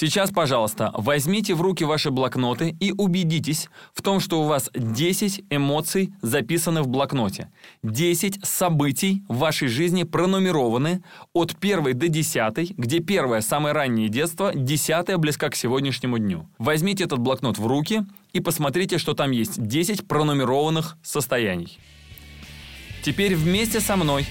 Сейчас, пожалуйста, возьмите в руки ваши блокноты и убедитесь в том, что у вас 10 эмоций записаны в блокноте. 10 событий в вашей жизни пронумерованы от 1 до 10, где первое самое раннее детство, 10 близко к сегодняшнему дню. Возьмите этот блокнот в руки и посмотрите, что там есть 10 пронумерованных состояний. Теперь вместе со мной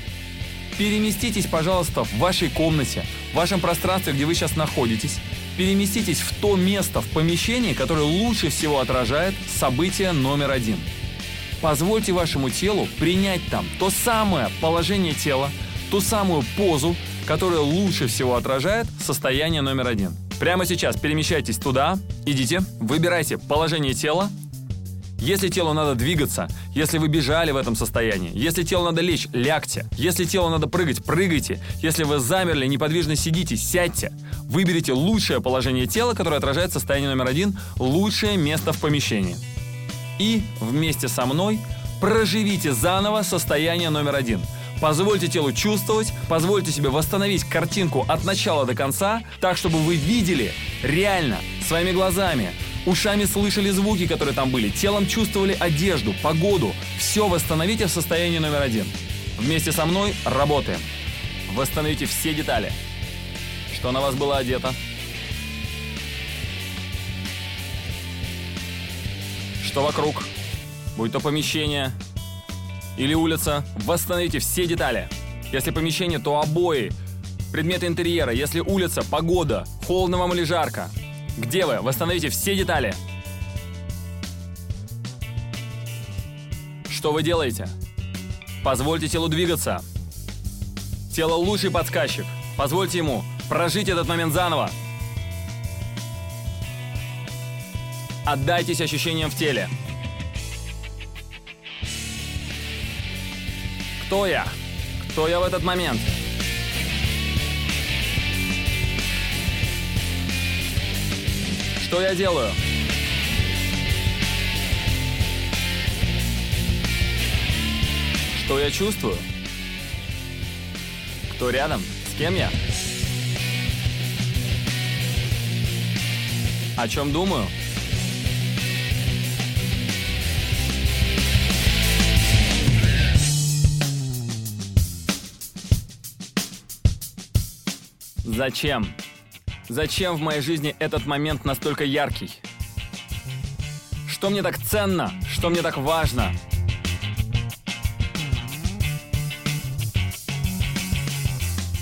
переместитесь, пожалуйста, в вашей комнате, в вашем пространстве, где вы сейчас находитесь, переместитесь в то место в помещении, которое лучше всего отражает событие номер один. Позвольте вашему телу принять там то самое положение тела, ту самую позу, которая лучше всего отражает состояние номер один. Прямо сейчас перемещайтесь туда, идите, выбирайте положение тела, если телу надо двигаться, если вы бежали в этом состоянии, если телу надо лечь, лягте. Если телу надо прыгать, прыгайте. Если вы замерли, неподвижно сидите, сядьте. Выберите лучшее положение тела, которое отражает состояние номер один, лучшее место в помещении. И вместе со мной проживите заново состояние номер один. Позвольте телу чувствовать, позвольте себе восстановить картинку от начала до конца, так, чтобы вы видели реально, своими глазами, Ушами слышали звуки, которые там были, телом чувствовали одежду, погоду. Все восстановите в состоянии номер один. Вместе со мной работаем. Восстановите все детали. Что на вас было одето? Что вокруг? Будь то помещение или улица, восстановите все детали. Если помещение, то обои, предметы интерьера. Если улица, погода, холодно вам или жарко. Где вы? Восстановите все детали. Что вы делаете? Позвольте телу двигаться. Тело лучший подсказчик. Позвольте ему прожить этот момент заново. Отдайтесь ощущениям в теле. Кто я? Кто я в этот момент? Что я делаю? Что я чувствую? Кто рядом? С кем я? О чем думаю? Зачем? Зачем в моей жизни этот момент настолько яркий? Что мне так ценно? Что мне так важно?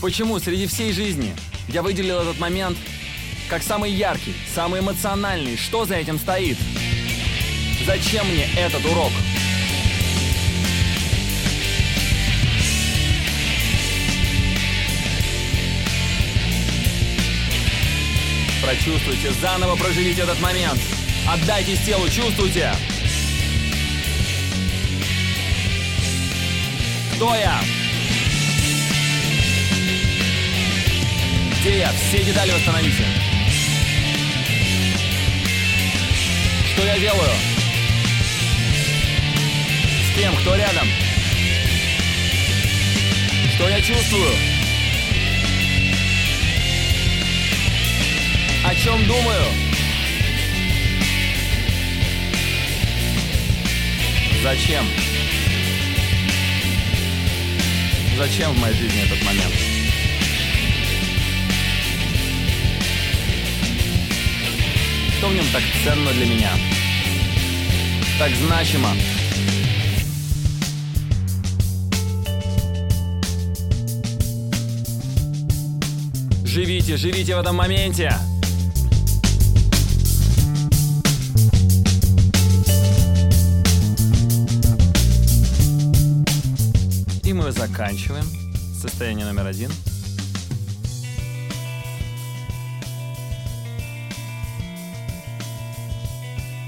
Почему среди всей жизни я выделил этот момент как самый яркий, самый эмоциональный? Что за этим стоит? Зачем мне этот урок? Прочувствуйте, заново проживите этот момент. Отдайтесь телу, чувствуйте. Кто я? Где я? Все детали восстановите. Что я делаю? С кем? Кто рядом? Что я чувствую? О чем думаю? Зачем? Зачем в моей жизни этот момент? Что в нем так ценно для меня? Так значимо? Живите, живите в этом моменте! Заканчиваем. Состояние номер один.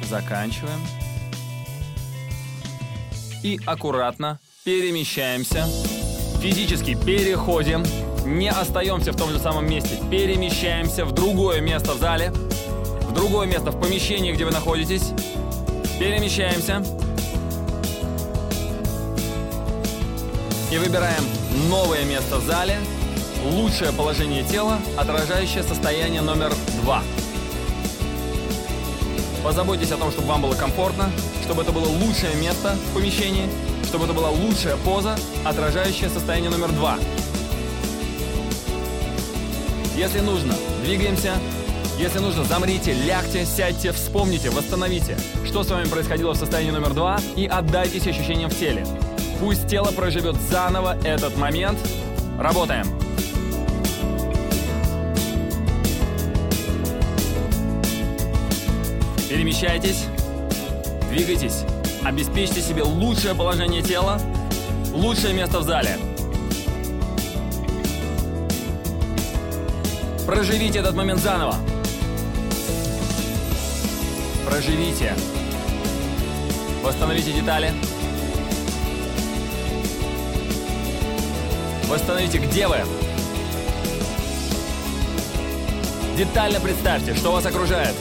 Заканчиваем. И аккуратно перемещаемся. Физически переходим не остаемся в том же самом месте, перемещаемся в другое место в зале, в другое место в помещении, где вы находитесь. Перемещаемся. И выбираем новое место в зале, лучшее положение тела, отражающее состояние номер два. Позаботьтесь о том, чтобы вам было комфортно, чтобы это было лучшее место в помещении, чтобы это была лучшая поза, отражающая состояние номер два. Если нужно, двигаемся. Если нужно, замрите, лягте, сядьте, вспомните, восстановите, что с вами происходило в состоянии номер два и отдайтесь ощущениям в теле. Пусть тело проживет заново этот момент. Работаем. Перемещайтесь, двигайтесь, обеспечьте себе лучшее положение тела, лучшее место в зале. Проживите этот момент заново. Проживите. Восстановите детали. Восстановите, где вы. Детально представьте, что вас окружает.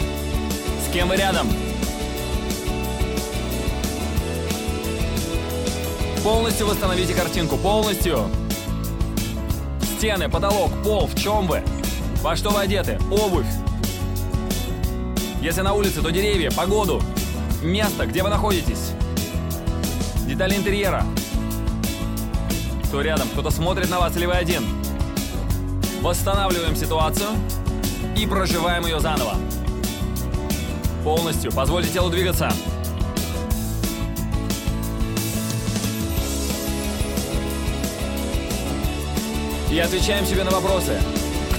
С кем вы рядом. Полностью восстановите картинку. Полностью. Стены, потолок, пол. В чем вы? Во что вы одеты? Обувь. Если на улице, то деревья, погоду. Место, где вы находитесь. Детали интерьера. Кто рядом, кто-то смотрит на вас или вы один. Восстанавливаем ситуацию и проживаем ее заново. Полностью. Позвольте телу двигаться. И отвечаем себе на вопросы.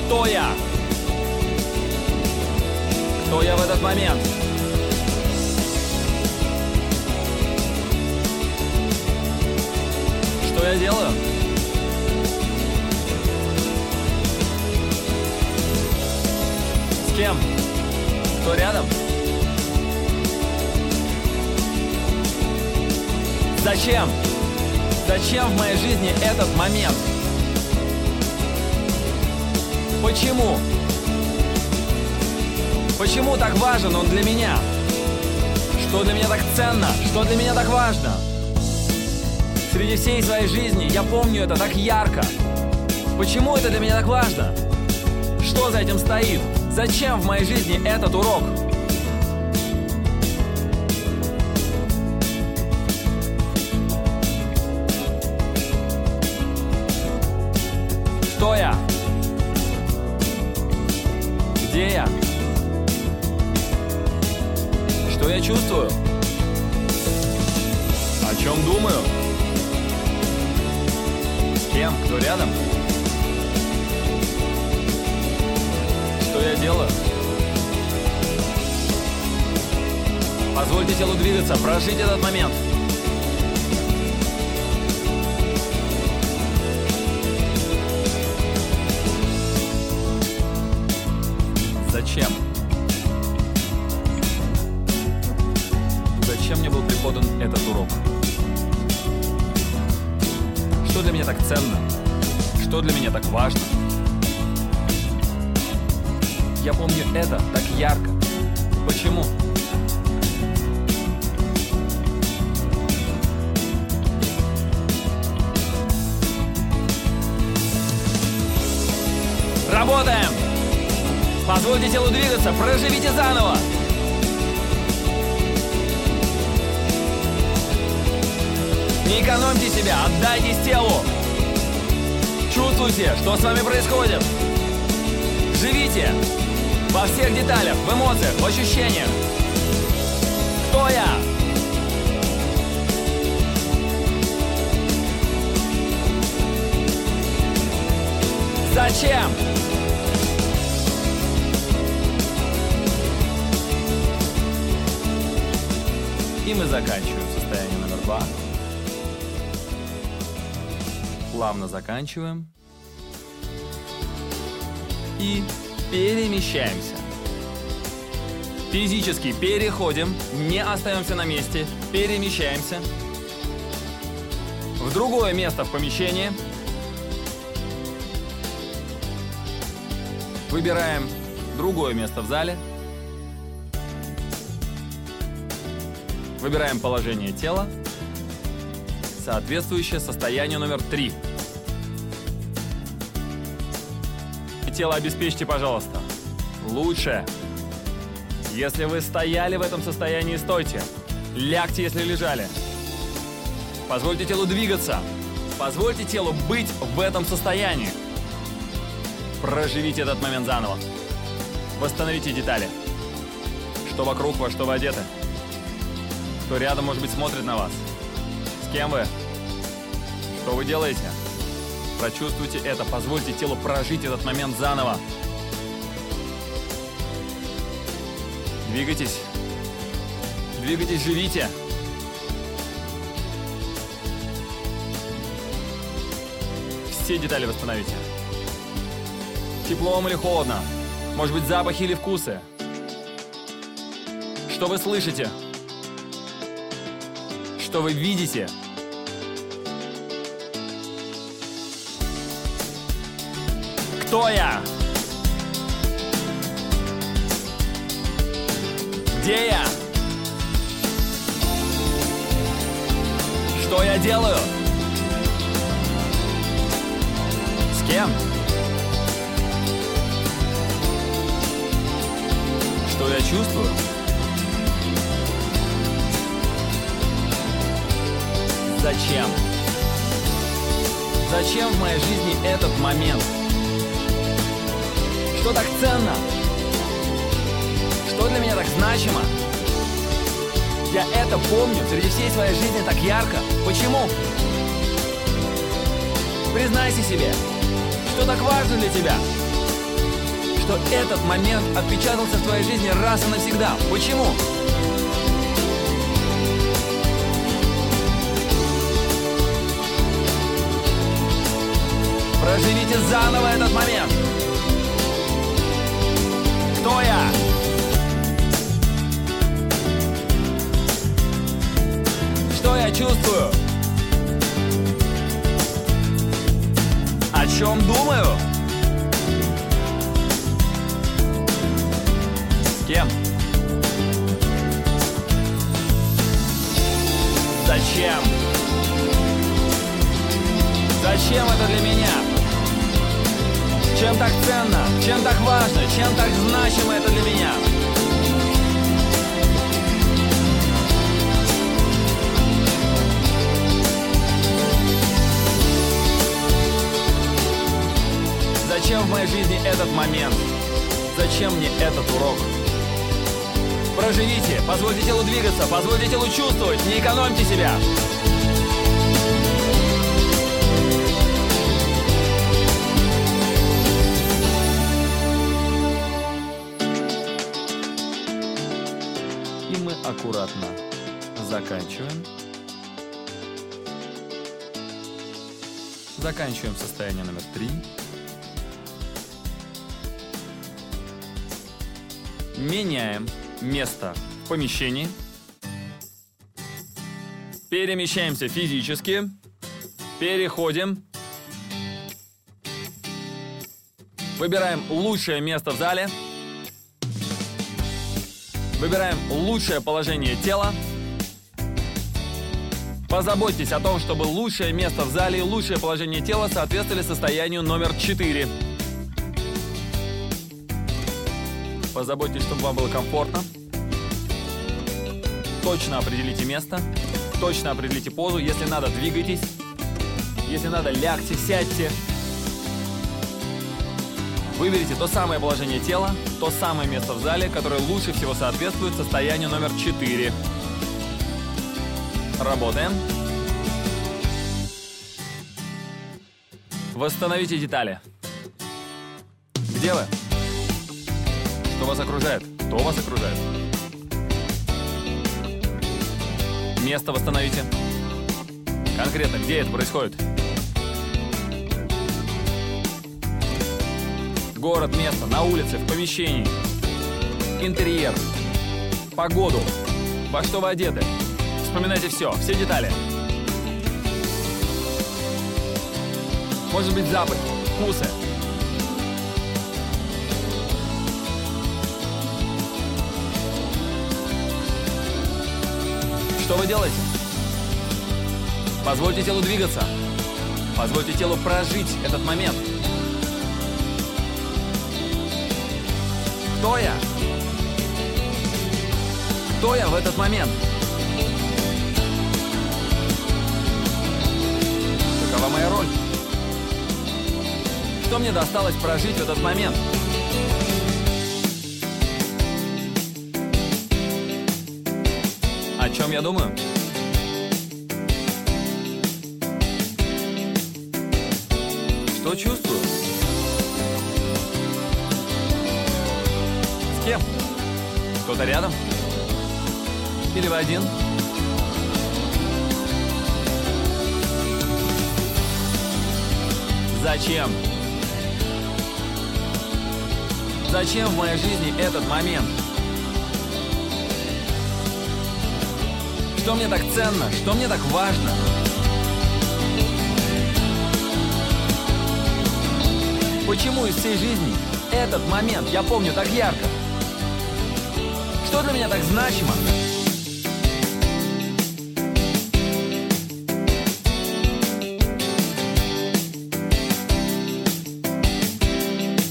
Кто я? Кто я в этот момент? Я делаю? С кем? Кто рядом? Зачем? Зачем в моей жизни этот момент? Почему? Почему так важен он для меня? Что для меня так ценно? Что для меня так важно? Среди всей своей жизни я помню это так ярко. Почему это для меня так важно? Что за этим стоит? Зачем в моей жизни этот урок? Этот момент. Зачем? Зачем мне был преподан этот урок? Что для меня так ценно? Что для меня так важно? Я помню это так ярко. Почему? Работаем! Позвольте телу двигаться, проживите заново! Не экономьте себя, отдайтесь телу! Чувствуйте, что с вами происходит! Живите! Во всех деталях, в эмоциях, в ощущениях! Кто я? Зачем? И мы заканчиваем состояние номер два. Плавно заканчиваем. И перемещаемся. Физически переходим, не остаемся на месте, перемещаемся в другое место в помещении. Выбираем другое место в зале. Выбираем положение тела, соответствующее состоянию номер три. Тело обеспечьте, пожалуйста. Лучше. Если вы стояли в этом состоянии, стойте. Лягте, если лежали. Позвольте телу двигаться. Позвольте телу быть в этом состоянии. Проживите этот момент заново. Восстановите детали. Что вокруг, во что вы одеты. Кто рядом, может быть, смотрит на вас. С кем вы? Что вы делаете? Прочувствуйте это, позвольте телу прожить этот момент заново. Двигайтесь. Двигайтесь, живите. Все детали восстановите. Тепло вам или холодно? Может быть, запахи или вкусы? Что вы слышите? Что вы видите? Кто я? Где я? Что я делаю? С кем? Что я чувствую? Зачем? Зачем в моей жизни этот момент? Что так ценно? Что для меня так значимо? Я это помню среди всей своей жизни так ярко. Почему? Признайся себе, что так важно для тебя, что этот момент отпечатался в твоей жизни раз и навсегда. Почему? Проживите заново этот момент. Кто я? Что я чувствую? О чем думаю? С кем? Зачем? Зачем это для меня? Чем так ценно? Чем так важно? Чем так значимо это для меня? Зачем в моей жизни этот момент? Зачем мне этот урок? Проживите, позвольте телу двигаться, позвольте телу чувствовать, не экономьте себя. Аккуратно заканчиваем. Заканчиваем состояние номер три. Меняем место в помещении. Перемещаемся физически. Переходим. Выбираем лучшее место в зале. Выбираем лучшее положение тела. Позаботьтесь о том, чтобы лучшее место в зале и лучшее положение тела соответствовали состоянию номер 4. Позаботьтесь, чтобы вам было комфортно. Точно определите место. Точно определите позу. Если надо, двигайтесь. Если надо, лягте, сядьте. Выберите то самое положение тела, то самое место в зале, которое лучше всего соответствует состоянию номер 4. Работаем. Восстановите детали. Где вы? Что вас окружает? Кто вас окружает? Место восстановите. Конкретно, где это происходит? город, место, на улице, в помещении. Интерьер. Погоду. Во что вы одеты. Вспоминайте все, все детали. Может быть запах, вкусы. Что вы делаете? Позвольте телу двигаться. Позвольте телу прожить этот момент. Кто я? Кто я в этот момент? Какова моя роль? Что мне досталось прожить в этот момент? О чем я думаю? Рядом? Или вы один? Зачем? Зачем в моей жизни этот момент? Что мне так ценно? Что мне так важно? Почему из всей жизни этот момент я помню так ярко? Что для меня так значимо?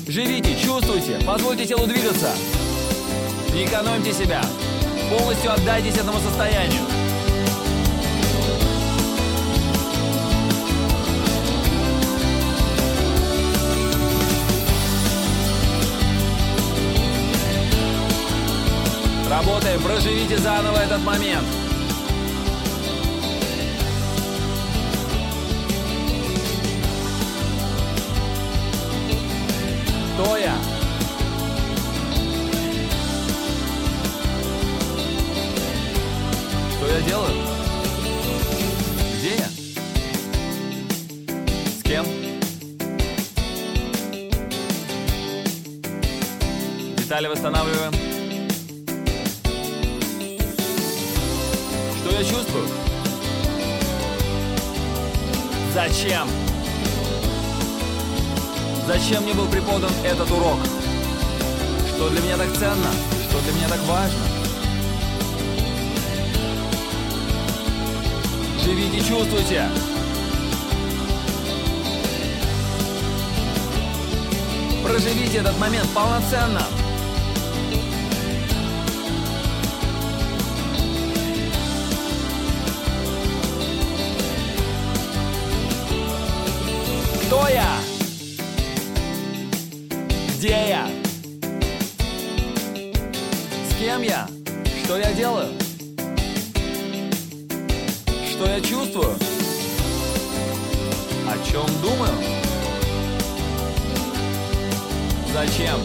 Живите, чувствуйте, позвольте телу двигаться. Не экономьте себя. Полностью отдайтесь этому состоянию. Работаем, проживите заново этот момент. Кто я? Что я делаю? Где я? С кем? Детали восстанавливаем. Зачем мне был преподан этот урок? Что для меня так ценно? Что для меня так важно? Живите, чувствуйте! Проживите этот момент полноценно! Я? Что я делаю? Что я чувствую? О чем думаю? Зачем?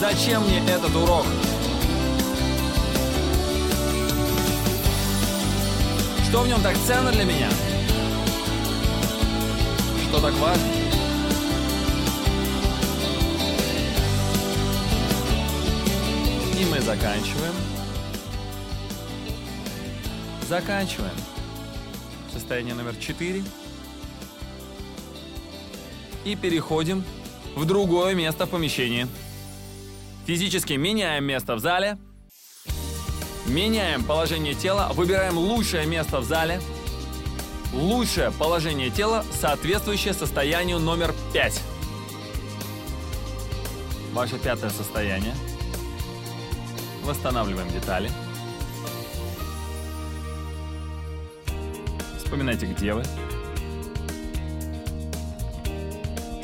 Зачем мне этот урок? Что в нем так ценно для меня? Что так важно? Заканчиваем. Заканчиваем. Состояние номер 4. И переходим в другое место в помещении. Физически меняем место в зале. Меняем положение тела, выбираем лучшее место в зале. Лучшее положение тела, соответствующее состоянию номер 5. Ваше пятое состояние. Восстанавливаем детали. Вспоминайте, где вы.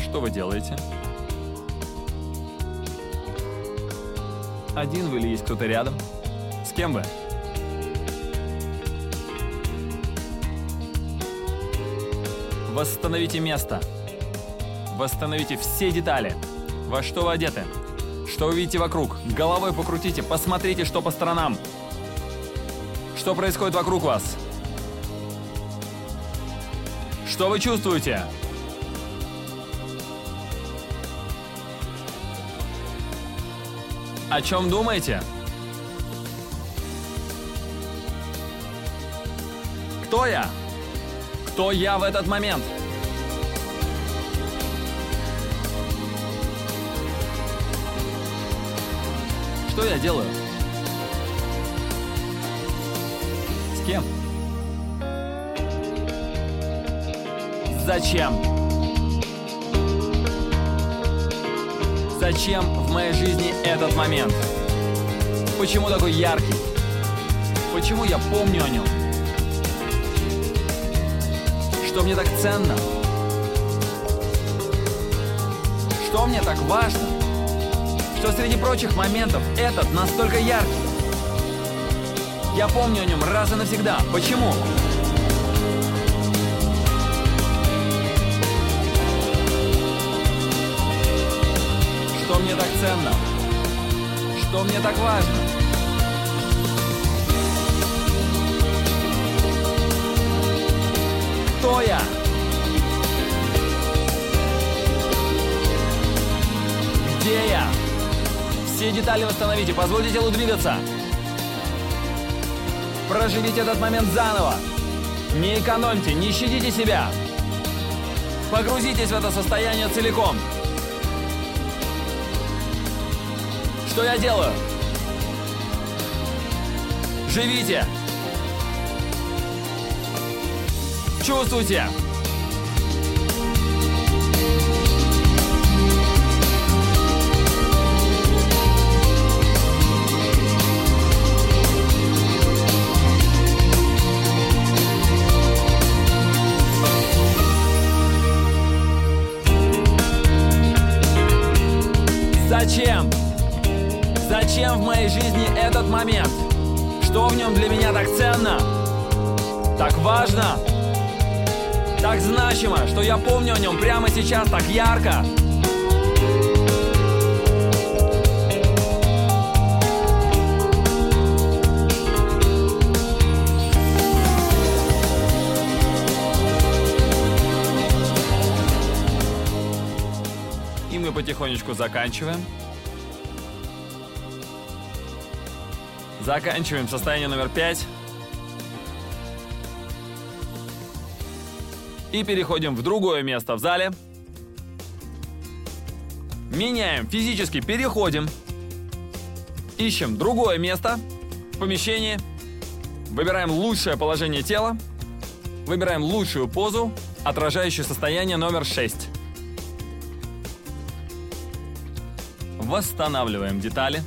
Что вы делаете? Один вы или есть кто-то рядом? С кем вы? Восстановите место. Восстановите все детали. Во что вы одеты? Что вы видите вокруг? Головой покрутите, посмотрите, что по сторонам. Что происходит вокруг вас? Что вы чувствуете? О чем думаете? Кто я? Кто я в этот момент? Что я делаю? С кем? Зачем? Зачем в моей жизни этот момент? Почему такой яркий? Почему я помню о нем? Что мне так ценно? Что мне так важно? Что среди прочих моментов этот настолько яркий? Я помню о нем раз и навсегда. Почему? Что мне так ценно? Что мне так важно? Кто я? Где я? Все детали восстановите, позвольте телу двигаться. Проживите этот момент заново. Не экономьте, не щадите себя. Погрузитесь в это состояние целиком. Что я делаю? Живите! Чувствуйте! В моей жизни этот момент? Что в нем для меня так ценно? Так важно? Так значимо, что я помню о нем прямо сейчас так ярко? Потихонечку заканчиваем. Заканчиваем состояние номер пять. И переходим в другое место в зале. Меняем физически, переходим. Ищем другое место в помещении. Выбираем лучшее положение тела. Выбираем лучшую позу, отражающую состояние номер 6. Восстанавливаем детали.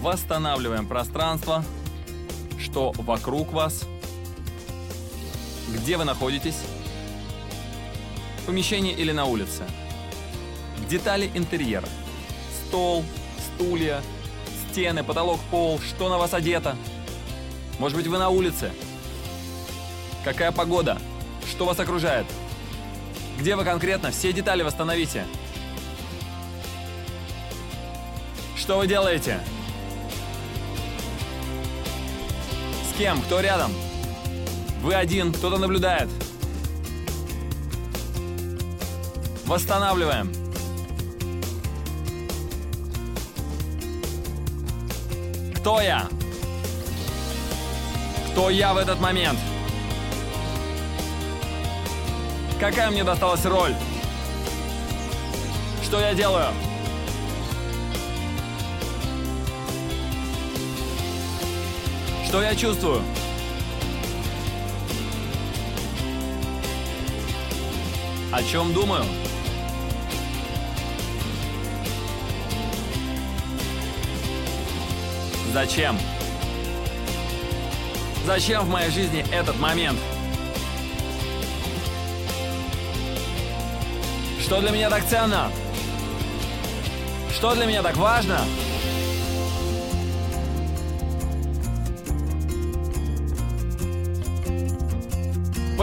Восстанавливаем пространство, что вокруг вас. Где вы находитесь? В помещении или на улице? Детали интерьера. Стол, стулья, стены, потолок, пол, что на вас одето? Может быть, вы на улице? Какая погода? Что вас окружает? Где вы конкретно? Все детали восстановите. Что вы делаете? Кем? Кто рядом? Вы один, кто-то наблюдает. Восстанавливаем. Кто я? Кто я в этот момент? Какая мне досталась роль? Что я делаю? Что я чувствую? О чем думаю? Зачем? Зачем в моей жизни этот момент? Что для меня так ценно? Что для меня так важно?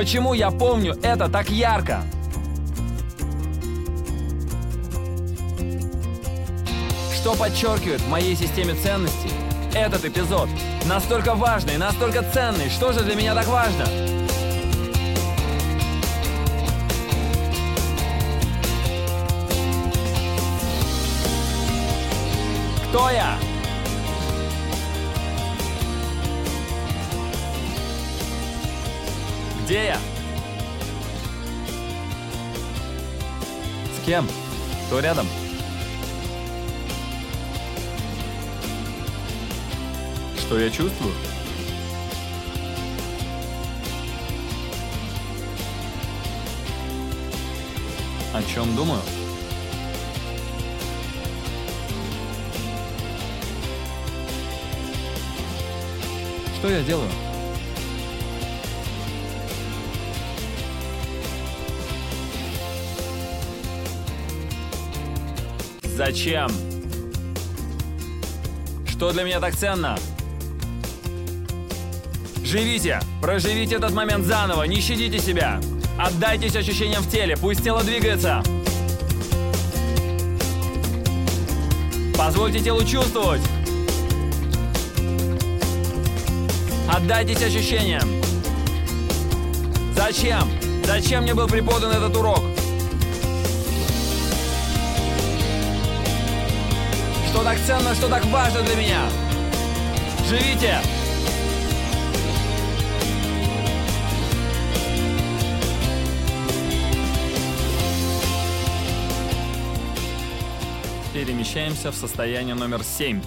Почему я помню это так ярко? Что подчеркивает в моей системе ценностей этот эпизод? Настолько важный, настолько ценный. Что же для меня так важно? Кто я? Где я? С кем? Кто рядом? Что я чувствую? О чем думаю? Что я делаю? Зачем? Что для меня так ценно? Живите, проживите этот момент заново, не щадите себя. Отдайтесь ощущениям в теле, пусть тело двигается. Позвольте телу чувствовать. Отдайтесь ощущениям. Зачем? Зачем мне был преподан этот урок? Что так ценно, что так важно для меня? Живите! Перемещаемся в состояние номер 7.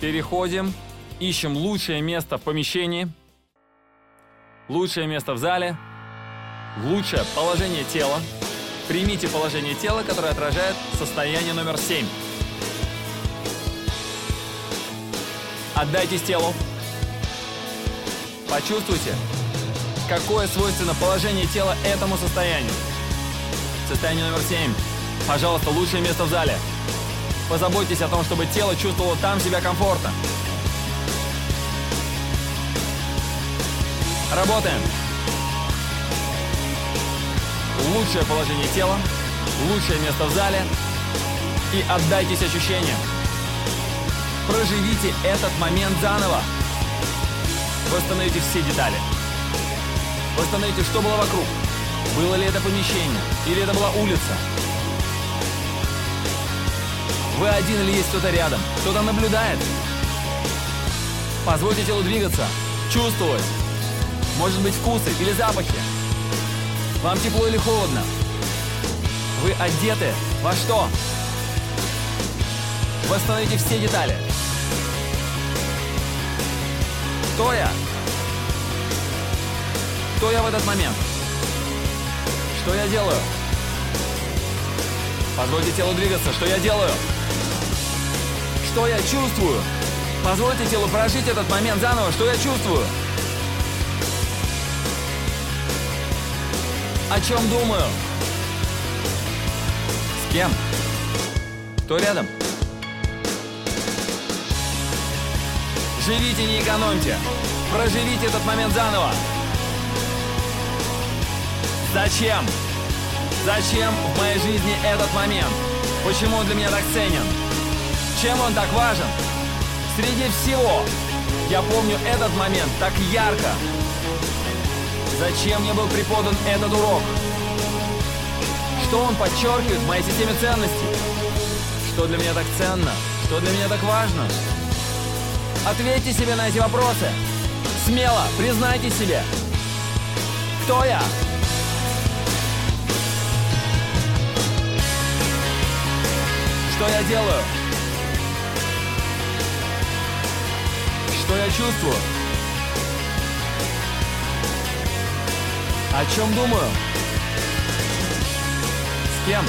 Переходим, ищем лучшее место в помещении, лучшее место в зале, лучшее положение тела. Примите положение тела, которое отражает состояние номер 7. Отдайтесь телу. Почувствуйте, какое свойственно положение тела этому состоянию. Состояние номер 7. Пожалуйста, лучшее место в зале. Позаботьтесь о том, чтобы тело чувствовало там себя комфортно. Работаем. Лучшее положение тела, лучшее место в зале и отдайтесь ощущениям. Проживите этот момент заново. Восстановите все детали. Восстановите, что было вокруг. Было ли это помещение? Или это была улица? Вы один или есть кто-то рядом? Кто-то наблюдает? Позвольте телу двигаться, чувствовать. Может быть вкусы или запахи. Вам тепло или холодно? Вы одеты во что? Восстановите все детали. Кто я? Кто я в этот момент? Что я делаю? Позвольте телу двигаться. Что я делаю? Что я чувствую? Позвольте телу прожить этот момент заново. Что я чувствую? О чем думаю? С кем? Кто рядом? Живите, не экономьте. Проживите этот момент заново. Зачем? Зачем в моей жизни этот момент? Почему он для меня так ценен? Чем он так важен? Среди всего я помню этот момент так ярко. Зачем мне был преподан этот урок? Что он подчеркивает в моей системе ценностей? Что для меня так ценно? Что для меня так важно? Ответьте себе на эти вопросы. Смело признайте себе. Кто я? Что я делаю? Что я чувствую? О чем думаю? С кем?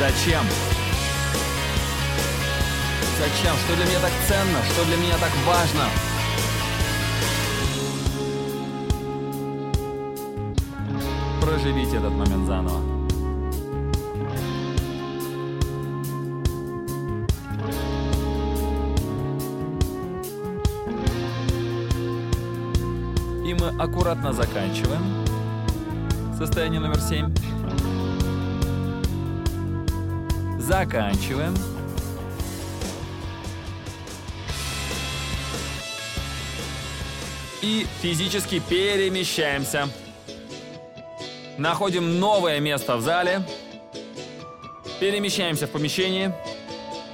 Зачем? Зачем? Что для меня так ценно? Что для меня так важно? Проживите этот момент заново. Аккуратно заканчиваем. Состояние номер 7. Заканчиваем. И физически перемещаемся. Находим новое место в зале. Перемещаемся в помещении.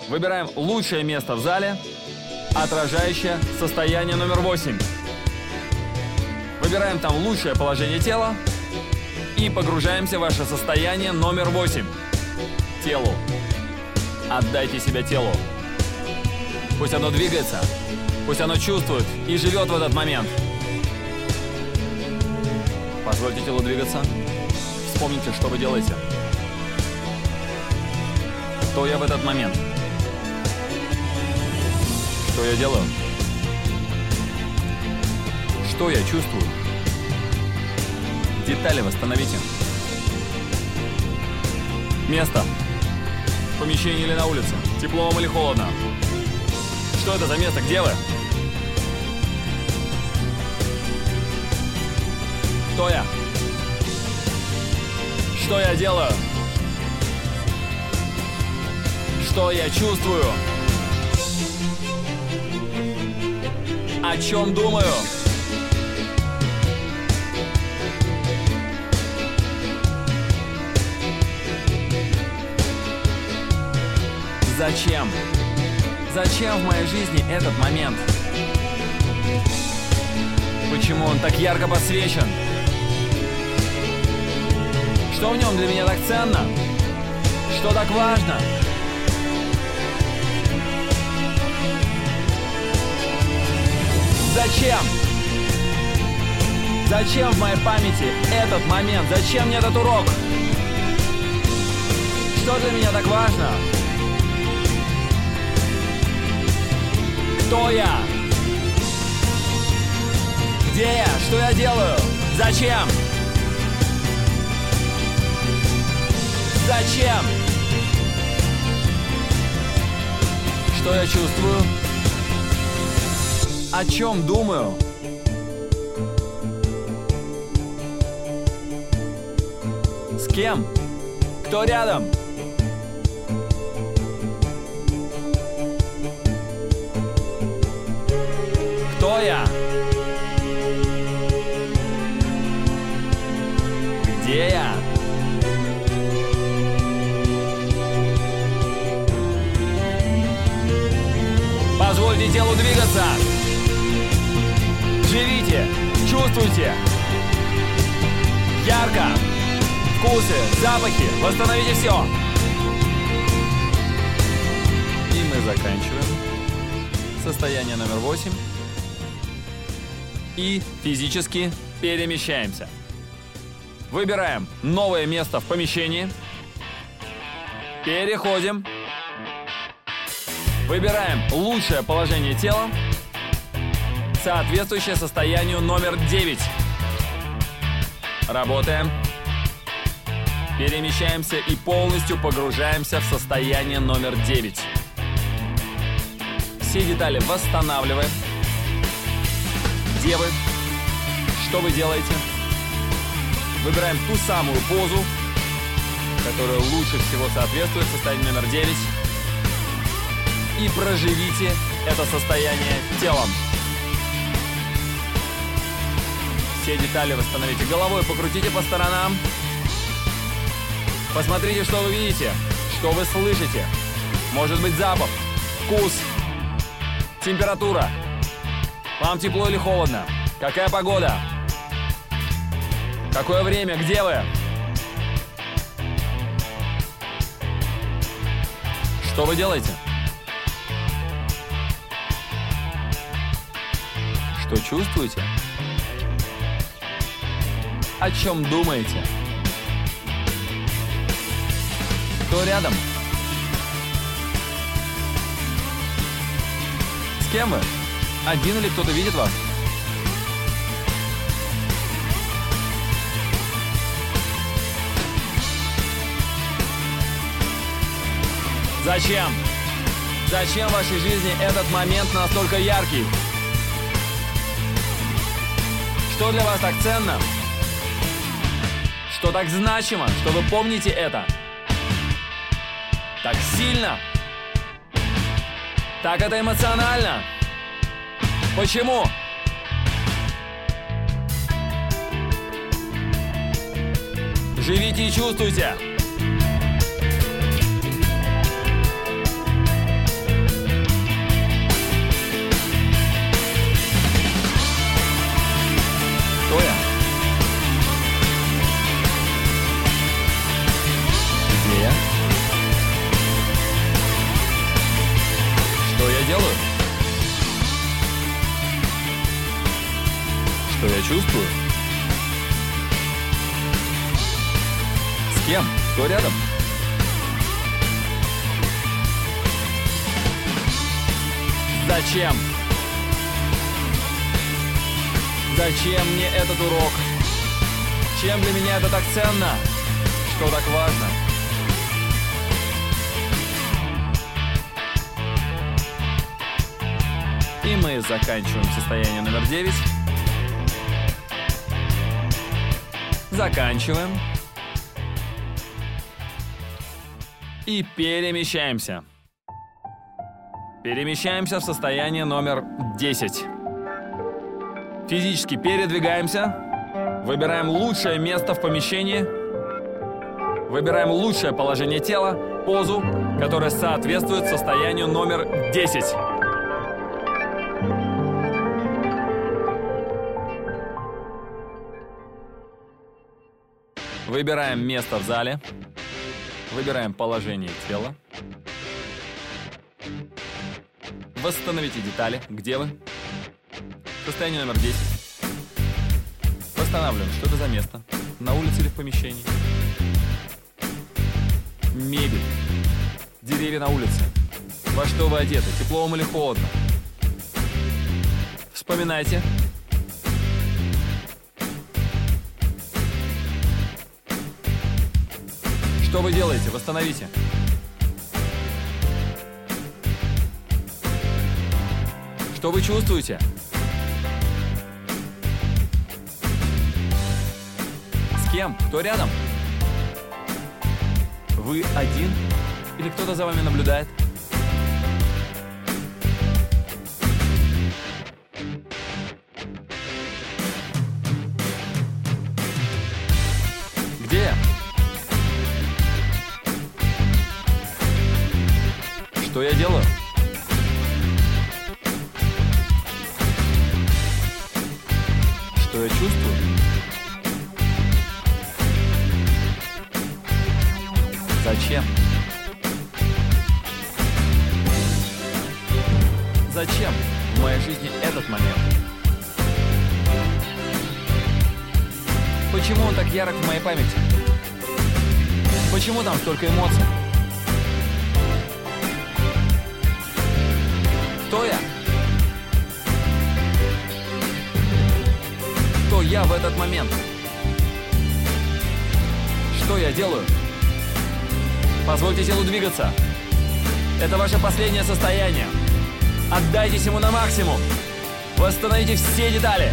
Выбираем лучшее место в зале, отражающее состояние номер 8. Выбираем там лучшее положение тела и погружаемся в ваше состояние номер 8. Телу. Отдайте себя телу. Пусть оно двигается. Пусть оно чувствует и живет в этот момент. Позвольте телу двигаться. Вспомните, что вы делаете. Кто я в этот момент? Что я делаю? Что я чувствую? Детали восстановите. Место. В помещении или на улице? Тепло вам или холодно? Что это за место? Где вы? Кто я? Что я делаю? Что я чувствую? О чем думаю? Зачем? Зачем в моей жизни этот момент? Почему он так ярко посвечен? Что в нем для меня так ценно? Что так важно? Зачем? Зачем в моей памяти этот момент? Зачем мне этот урок? Что для меня так важно? Кто я? Где я? Что я делаю? Зачем? Зачем? Что я чувствую? О чем думаю? С кем? Кто рядом? Позвольте телу двигаться. Живите, чувствуйте. Ярко. Вкусы, запахи. Восстановите все. И мы заканчиваем. Состояние номер восемь. И физически перемещаемся. Выбираем новое место в помещении. Переходим. Выбираем лучшее положение тела, соответствующее состоянию номер 9. Работаем. Перемещаемся и полностью погружаемся в состояние номер 9. Все детали восстанавливаем. Где вы? Что вы делаете? Выбираем ту самую позу, которая лучше всего соответствует состоянию номер 9 и проживите это состояние телом. Все детали восстановите головой, покрутите по сторонам. Посмотрите, что вы видите, что вы слышите. Может быть запах, вкус, температура. Вам тепло или холодно? Какая погода? Какое время? Где вы? Что вы делаете? Что чувствуете? О чем думаете? Кто рядом? С кем вы? Один или кто-то видит вас? Зачем? Зачем в вашей жизни этот момент настолько яркий? Что для вас так ценно? Что так значимо, что вы помните это? Так сильно? Так это эмоционально? Почему? Живите и чувствуйте. Кто рядом? Зачем? Зачем мне этот урок? Чем для меня это так ценно? Что так важно? И мы заканчиваем состояние номер 9. Заканчиваем. И перемещаемся. Перемещаемся в состояние номер 10. Физически передвигаемся. Выбираем лучшее место в помещении. Выбираем лучшее положение тела, позу, которая соответствует состоянию номер 10. Выбираем место в зале. Выбираем положение тела. Восстановите детали. Где вы? Состояние номер 10. Восстанавливаем. Что это за место? На улице или в помещении? Мебель. Деревья на улице. Во что вы одеты? Тепло вам или холодно? Вспоминайте. Что вы делаете? Восстановите. Что вы чувствуете? С кем? Кто рядом? Вы один? Или кто-то за вами наблюдает? Делаю? Что я чувствую? Зачем? Зачем в моей жизни этот момент? Почему он так ярок в моей памяти? Почему там столько эмоций? Кто я? Кто я в этот момент? Что я делаю? Позвольте телу двигаться. Это ваше последнее состояние. Отдайтесь ему на максимум. Восстановите все детали.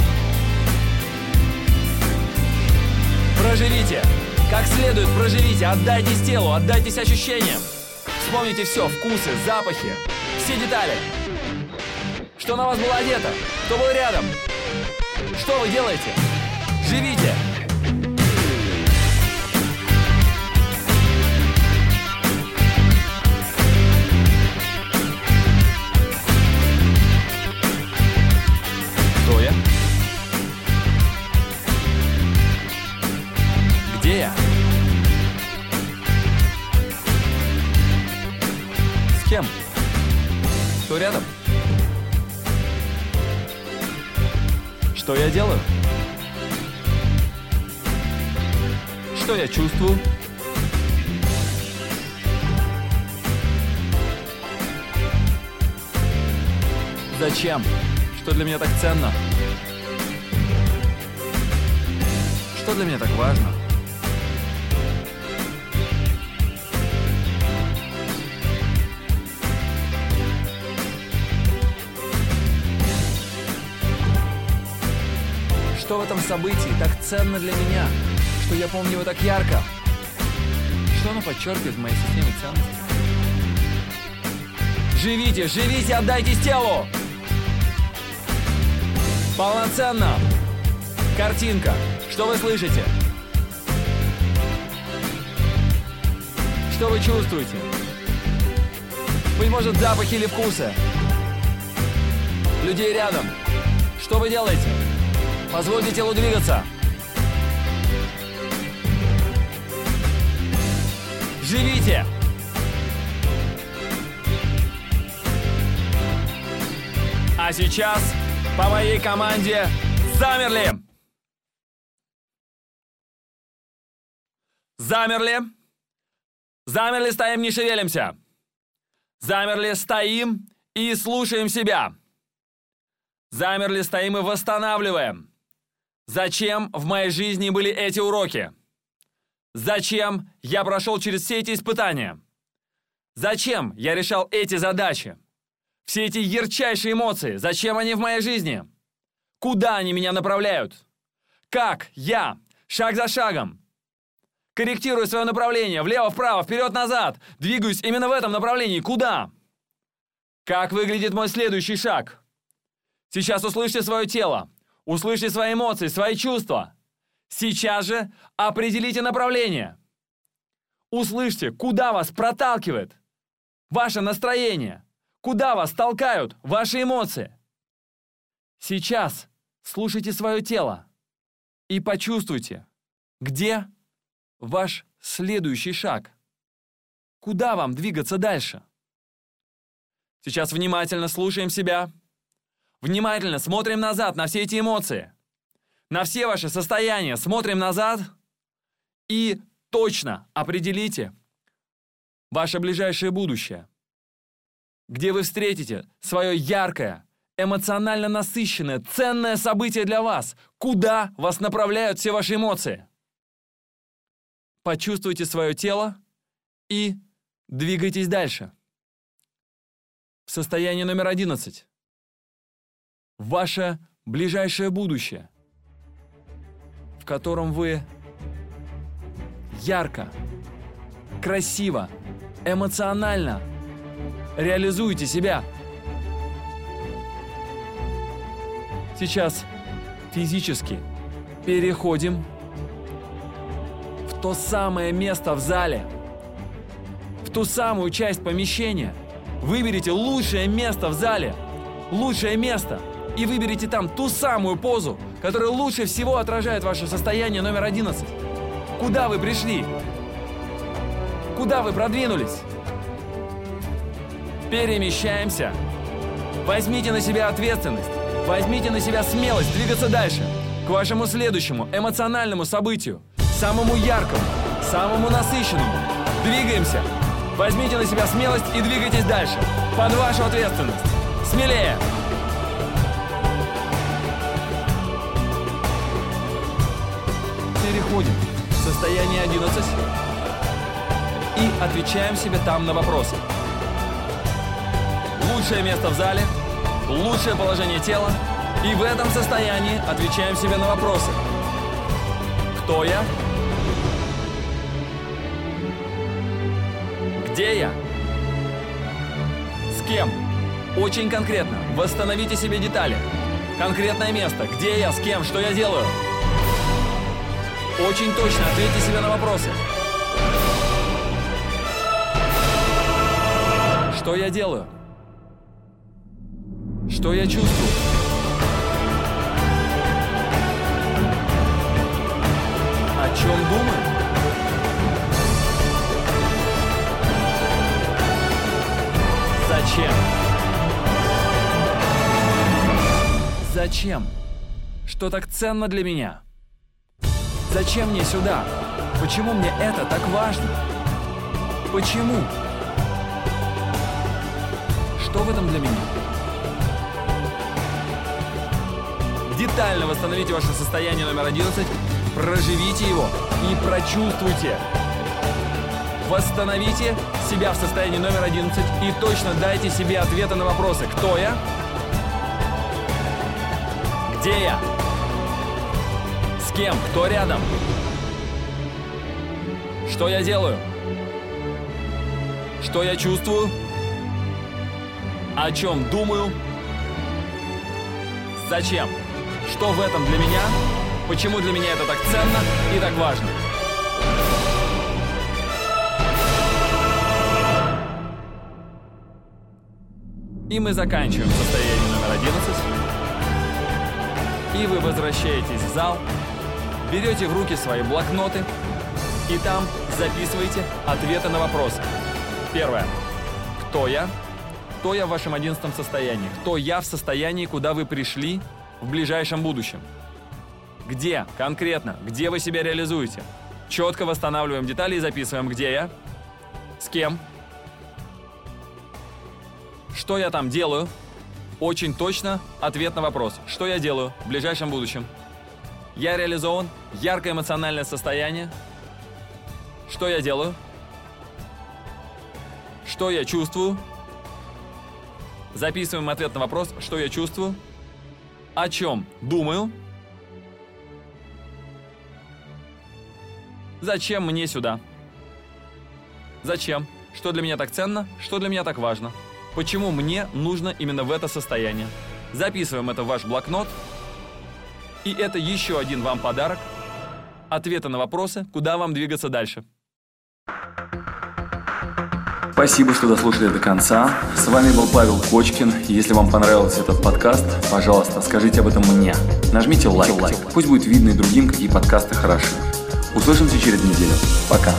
Проживите. Как следует проживите. Отдайтесь телу, отдайтесь ощущениям. Вспомните все, вкусы, запахи, все детали. Что на вас было одето? Кто был рядом? Что вы делаете? Живите! Чувствую? Зачем? Что для меня так ценно? Что для меня так важно? Что в этом событии так ценно для меня, что я помню его так ярко? Что оно подчеркивает в моей системе ценностей? Живите, живите, отдайтесь телу! Полноценно! Картинка. Что вы слышите? Что вы чувствуете? Быть может, запахи или вкусы? Людей рядом. Что вы делаете? Позвольте телу двигаться. Живите! А сейчас по моей команде замерли! Замерли! Замерли, стоим, не шевелимся! Замерли, стоим и слушаем себя! Замерли, стоим и восстанавливаем! Зачем в моей жизни были эти уроки? Зачем я прошел через все эти испытания? Зачем я решал эти задачи? Все эти ярчайшие эмоции, зачем они в моей жизни? Куда они меня направляют? Как я, шаг за шагом, корректирую свое направление влево, вправо, вперед, назад, двигаюсь именно в этом направлении. Куда? Как выглядит мой следующий шаг? Сейчас услышьте свое тело, услышьте свои эмоции, свои чувства. Сейчас же определите направление. Услышьте, куда вас проталкивает ваше настроение, куда вас толкают ваши эмоции. Сейчас слушайте свое тело и почувствуйте, где ваш следующий шаг. Куда вам двигаться дальше? Сейчас внимательно слушаем себя. Внимательно смотрим назад на все эти эмоции. На все ваши состояния смотрим назад и точно определите ваше ближайшее будущее, где вы встретите свое яркое, эмоционально насыщенное, ценное событие для вас, куда вас направляют все ваши эмоции. Почувствуйте свое тело и двигайтесь дальше. В состоянии номер 11. Ваше ближайшее будущее, котором вы ярко, красиво, эмоционально реализуете себя. Сейчас физически переходим в то самое место в зале, в ту самую часть помещения. Выберите лучшее место в зале, лучшее место, и выберите там ту самую позу, которая лучше всего отражает ваше состояние номер 11. Куда вы пришли? Куда вы продвинулись? Перемещаемся. Возьмите на себя ответственность. Возьмите на себя смелость двигаться дальше. К вашему следующему эмоциональному событию. Самому яркому, самому насыщенному. Двигаемся. Возьмите на себя смелость и двигайтесь дальше. Под вашу ответственность. Смелее. Переходим в состояние 11 и отвечаем себе там на вопросы. Лучшее место в зале, лучшее положение тела, и в этом состоянии отвечаем себе на вопросы. Кто я? Где я? С кем? Очень конкретно. Восстановите себе детали. Конкретное место. Где я, с кем, что я делаю? Очень точно ответьте себе на вопросы. Что я делаю? Что я чувствую? О чем думаю? Зачем? Зачем? Что так ценно для меня? Зачем мне сюда? Почему мне это так важно? Почему? Что в этом для меня? Детально восстановите ваше состояние номер 11, проживите его и прочувствуйте. Восстановите себя в состоянии номер 11 и точно дайте себе ответы на вопросы. Кто я? Где я? Кем? Кто рядом? Что я делаю? Что я чувствую? О чем думаю? Зачем? Что в этом для меня? Почему для меня это так ценно и так важно? И мы заканчиваем состояние номер 11. И вы возвращаетесь в зал, берете в руки свои блокноты и там записываете ответы на вопросы. Первое. Кто я? Кто я в вашем одиннадцатом состоянии? Кто я в состоянии, куда вы пришли в ближайшем будущем? Где конкретно? Где вы себя реализуете? Четко восстанавливаем детали и записываем, где я, с кем, что я там делаю. Очень точно ответ на вопрос, что я делаю в ближайшем будущем. Я реализован, яркое эмоциональное состояние. Что я делаю? Что я чувствую? Записываем ответ на вопрос, что я чувствую, о чем думаю, зачем мне сюда, зачем, что для меня так ценно, что для меня так важно, почему мне нужно именно в это состояние. Записываем это в ваш блокнот, и это еще один вам подарок, ответы на вопросы, куда вам двигаться дальше. Спасибо, что дослушали до конца. С вами был Павел Кочкин. Если вам понравился этот подкаст, пожалуйста, скажите об этом мне. Нажмите лайк. Пусть будет видно и другим, какие подкасты хороши. Услышимся через неделю. Пока.